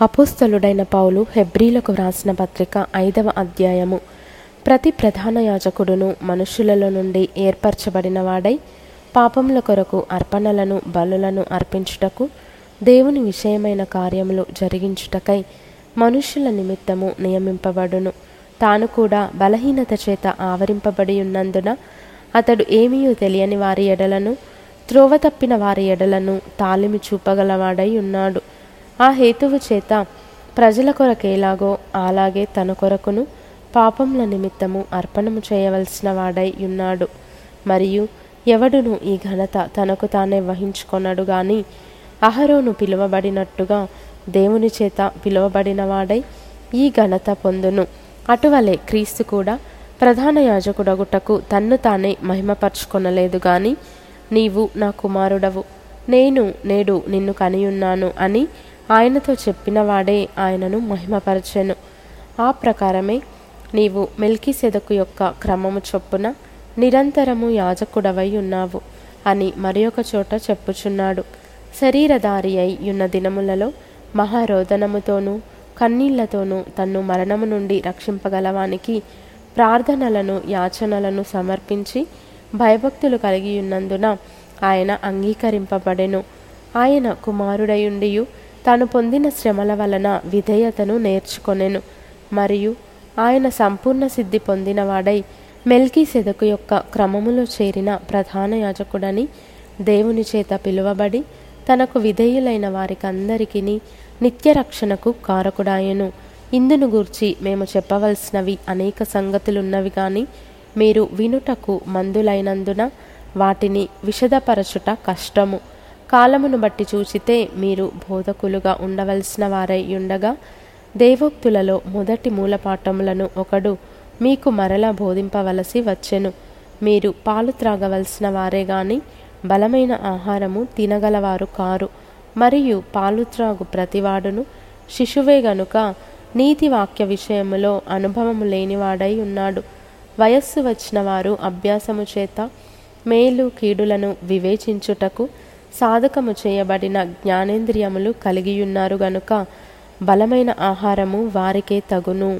అపోస్తలుడైన పౌలు హెబ్రీలకు వ్రాసిన పత్రిక ఐదవ అధ్యాయము. ప్రతి ప్రధాన యాజకుడును మనుషులలో నుండి ఏర్పరచబడిన వాడై పాపముల కొరకు అర్పణలను బలులను అర్పించుటకు దేవుని విషయమైన కార్యములు జరిగించుటకై మనుష్యుల నిమిత్తము నియమింపబడును. తాను కూడా బలహీనత చేత ఆవరింపబడి ఉన్నందున అతడు ఏమీయూ తెలియని వారి ఎడలను త్రోవ తప్పిన వారి ఎడలను తాలిమి చూపగలవాడై ఉన్నాడు. ఆ హేతువు చేత ప్రజల కొరకేలాగో అలాగే తన కొరకును పాపముల నిమిత్తము అర్పణము చేయవలసిన వాడై ఉన్నాడు. మరియు ఎవడును ఈ ఘనత తనకు తానే వహించుకొనడు గాని అహరోను పిలువబడినట్టుగా దేవుని చేత పిలువబడినవాడై ఈ ఘనత పొందును. అటువలే క్రీస్తు కూడా ప్రధాన యాజకుడగుటకు తన్ను తానే మహిమపరుచుకొనలేదు గాని నీవు నా కుమారుడవు. నేను నేడు నిన్ను కనియున్నాను అని ఆయనతో చెప్పినవాడే ఆయనను మహిమపరచెను. ఆ ప్రకారమే నీవు మెల్కిసెదకు యొక్క క్రమము చొప్పున నిరంతరము యాజకుడవై ఉన్నావు అని మరి ఒక చోట చెప్పుచున్నాడు. శరీరధారి అయి ఉన్న దినములలో మహారోదనముతోనూ కన్నీళ్ళతోనూ తన్ను మరణము నుండి రక్షింపగలవానికి ప్రార్థనలను యాచనలను సమర్పించి భయభక్తులు కలిగి ఉన్నందున ఆయన అంగీకరింపబడెను. ఆయన కుమారుడయుండియు తాను పొందిన శ్రమల వలన విధేయతను నేర్చుకొనెను. మరియు ఆయన సంపూర్ణ సిద్ధి పొందినవాడై మెల్కీ సెదకు యొక్క క్రమములో చేరిన ప్రధాన యాజకుడని దేవుని చేత పిలువబడి తనకు విధేయులైన వారికందరికీ నిత్య రక్షణకు కారకుడాయను. ఇందును గూర్చి మేము చెప్పవలసినవి అనేక సంగతులున్నవి కానీ మీరు వినుటకు మందులైనందున వాటిని విషదపరచుట కష్టము. కాలమును బట్టి చూచితే మీరు బోధకులుగా ఉండవలసిన వారై ఉండగా దేవోక్తులలో మొదటి మూలపాఠములను ఒకడు మీకు మరలా బోధింపవలసి వచ్చెను. మీరు పాలు త్రాగవలసిన వారే గాని బలమైన ఆహారము తినగలవారు కారు. మరియు పాలు త్రాగు ప్రతివాడును శిశువే గనుక నీతి వాక్య విషయములో అనుభవము లేనివాడై ఉన్నాడు. వయస్సు వచ్చిన వారు అభ్యాసము చేత మేలు కీడులను వివేచించుటకు సాధకము చేయబడిన జ్ఞానేంద్రియములు కలిగియున్నారు గనుక బలమైన ఆహారము వారికే తగును.